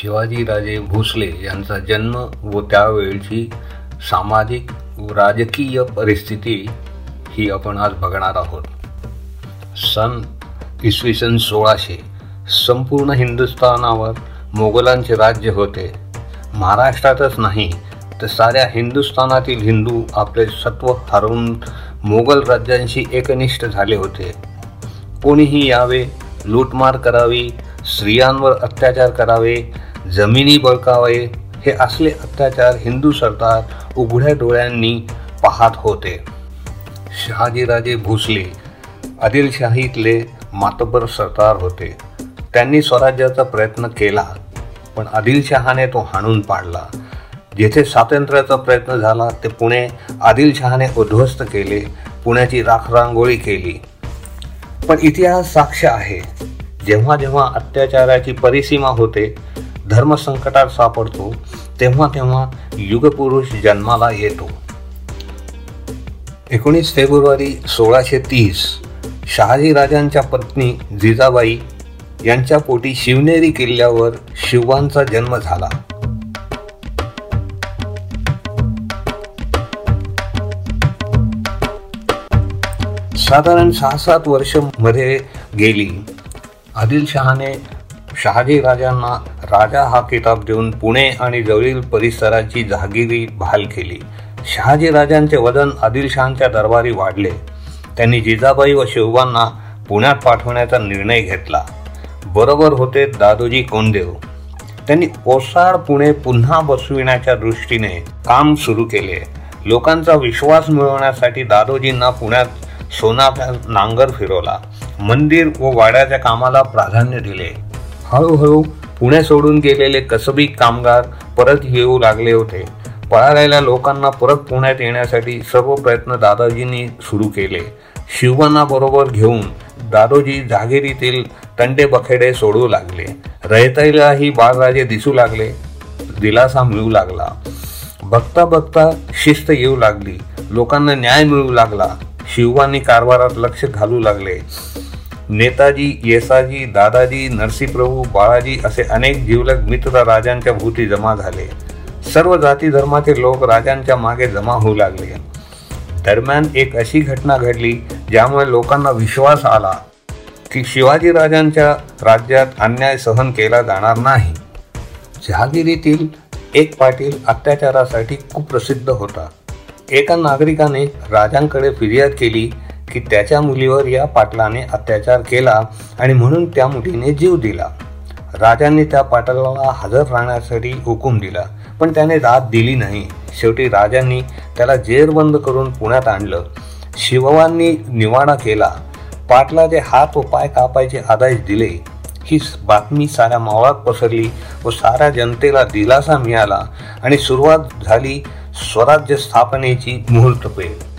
शिवाजीराजे भोसले यांचा जन्म व त्यावेळची सामाजिक व राजकीय परिस्थिती ही आपण आज बघणार आहोत. सन इसवी सन सोळाशे संपूर्ण हिंदुस्थानावर मोगलांचे राज्य होते. महाराष्ट्रातच नाही तर साऱ्या हिंदुस्थानातील हिंदू आपले सत्व हरवून मोगल राज्यांशी एकनिष्ठ झाले होते. कोणीही यावे लूटमार करावी स्त्रियांवर अत्याचार करावे जमिनी बळकावे हे असले अत्याचार हिंदू सरदार उघड्या डोळ्यांनी पाहत होते. शहाजीराजे भोसले आदिलशाहीतले मातबर सरदार होते. त्यांनी स्वराज्याचा प्रयत्न केला पण आदिलशहाने तो हाणून पाडला. जेथे स्वातंत्र्याचा प्रयत्न झाला ते पुणे आदिलशहाने उद्ध्वस्त केले पुण्याची राखरांगोळी केली. पण इतिहास साक्ष आहे. जेव्हा जेव्हा अत्याचाराची परिसीमा होते धर्मसंकटात सापडतो तेव्हा तेव्हा युगपुरुष जन्माला येतो. एकोणीस फेब्रुवारी सोळाशे तीस शहाजी राजांच्या पत्नी जिजाबाई यांच्या पोटी शिवनेरी किल्ल्यावर शिवांचा जन्म झाला. साधारण सहा सात वर्षमध्ये गेली. आदिलशहाने शहाजी राजांना राजा हा किताब देऊन पुणे आणि जवळील परिसराची जहागिरी बहाल केली. शहाजी राजांचे वजन आदिलशहांच्या दरबारी वाढले. त्यांनी जिजाबाई व शिवबांना पुण्यात पाठवण्याचा निर्णय घेतला. बरोबर होते दादोजी कोंदेव त्यांनी ओसाड पुणे पुन्हा बसविण्याच्या दृष्टीने काम सुरू केले. लोकांचा विश्वास मिळवण्यासाठी दादोजींना पुण्यात सोनाचा नांगर फिरवला. मंदिर व वाड्याच्या कामाला प्राधान्य दिले. हळूहळू पुणे सोडून गेलेले कसबी कामगार परत येऊ लागले होते. पळालेल्या लोकांना परत पुण्यात येण्यासाठी सर्व प्रयत्न दादाजींनी सुरू केले. शिवांनाबरोबर घेऊन दादोजी जागिरीतील तंडे बखेडे सोडू लागले. रयताईलाही बाळराजे दिसू लागले. दिलासा मिळू लागला. बघता बघता शिस्त येऊ लागली. लोकांना न्याय मिळू लागला. शिवबांनी कारभारात लक्ष घालू लागले. नेताजी येसाजी दादाजी नरसीप्रभू बाळाजी असे अनेक जीवलग मित्र राजांच्या भूती जमा झाले. सर्व जाती धर्माचे लोक राजांच्या मागे जमा होऊ लागले. दरम्यान एक अशी घटना घडली ज्यामुळे लोकांना विश्वास आला की शिवाजी राजांच्या राज्यात अन्याय सहन केला जाणार नाही. जहागिरीतील एक पाटील अत्याचारासाठी कुप्रसिद्ध होता. एका नागरिकाने राजांकडे फिर्याद केली की त्याच्या मुलीवर या पाटलाने अत्याचार केला आणि म्हणून त्या मुलीने जीव दिला. राजांनी त्या पाटलाला हजर राहण्यासाठी हुकूम दिला पण त्याने दाद दिली नाही. शेवटी राजांनी त्याला जेरबंद करून पुण्यात आणलं. शिववांनी निवाडा केला. पाटलाचे हात व पाय कापायचे आदेश दिले. ही बातमी साऱ्या मावळात पसरली व साऱ्या जनतेला दिलासा मिळाला आणि सुरुवात झाली स्वराज्य स्थापनेची मुहूर्तपेठ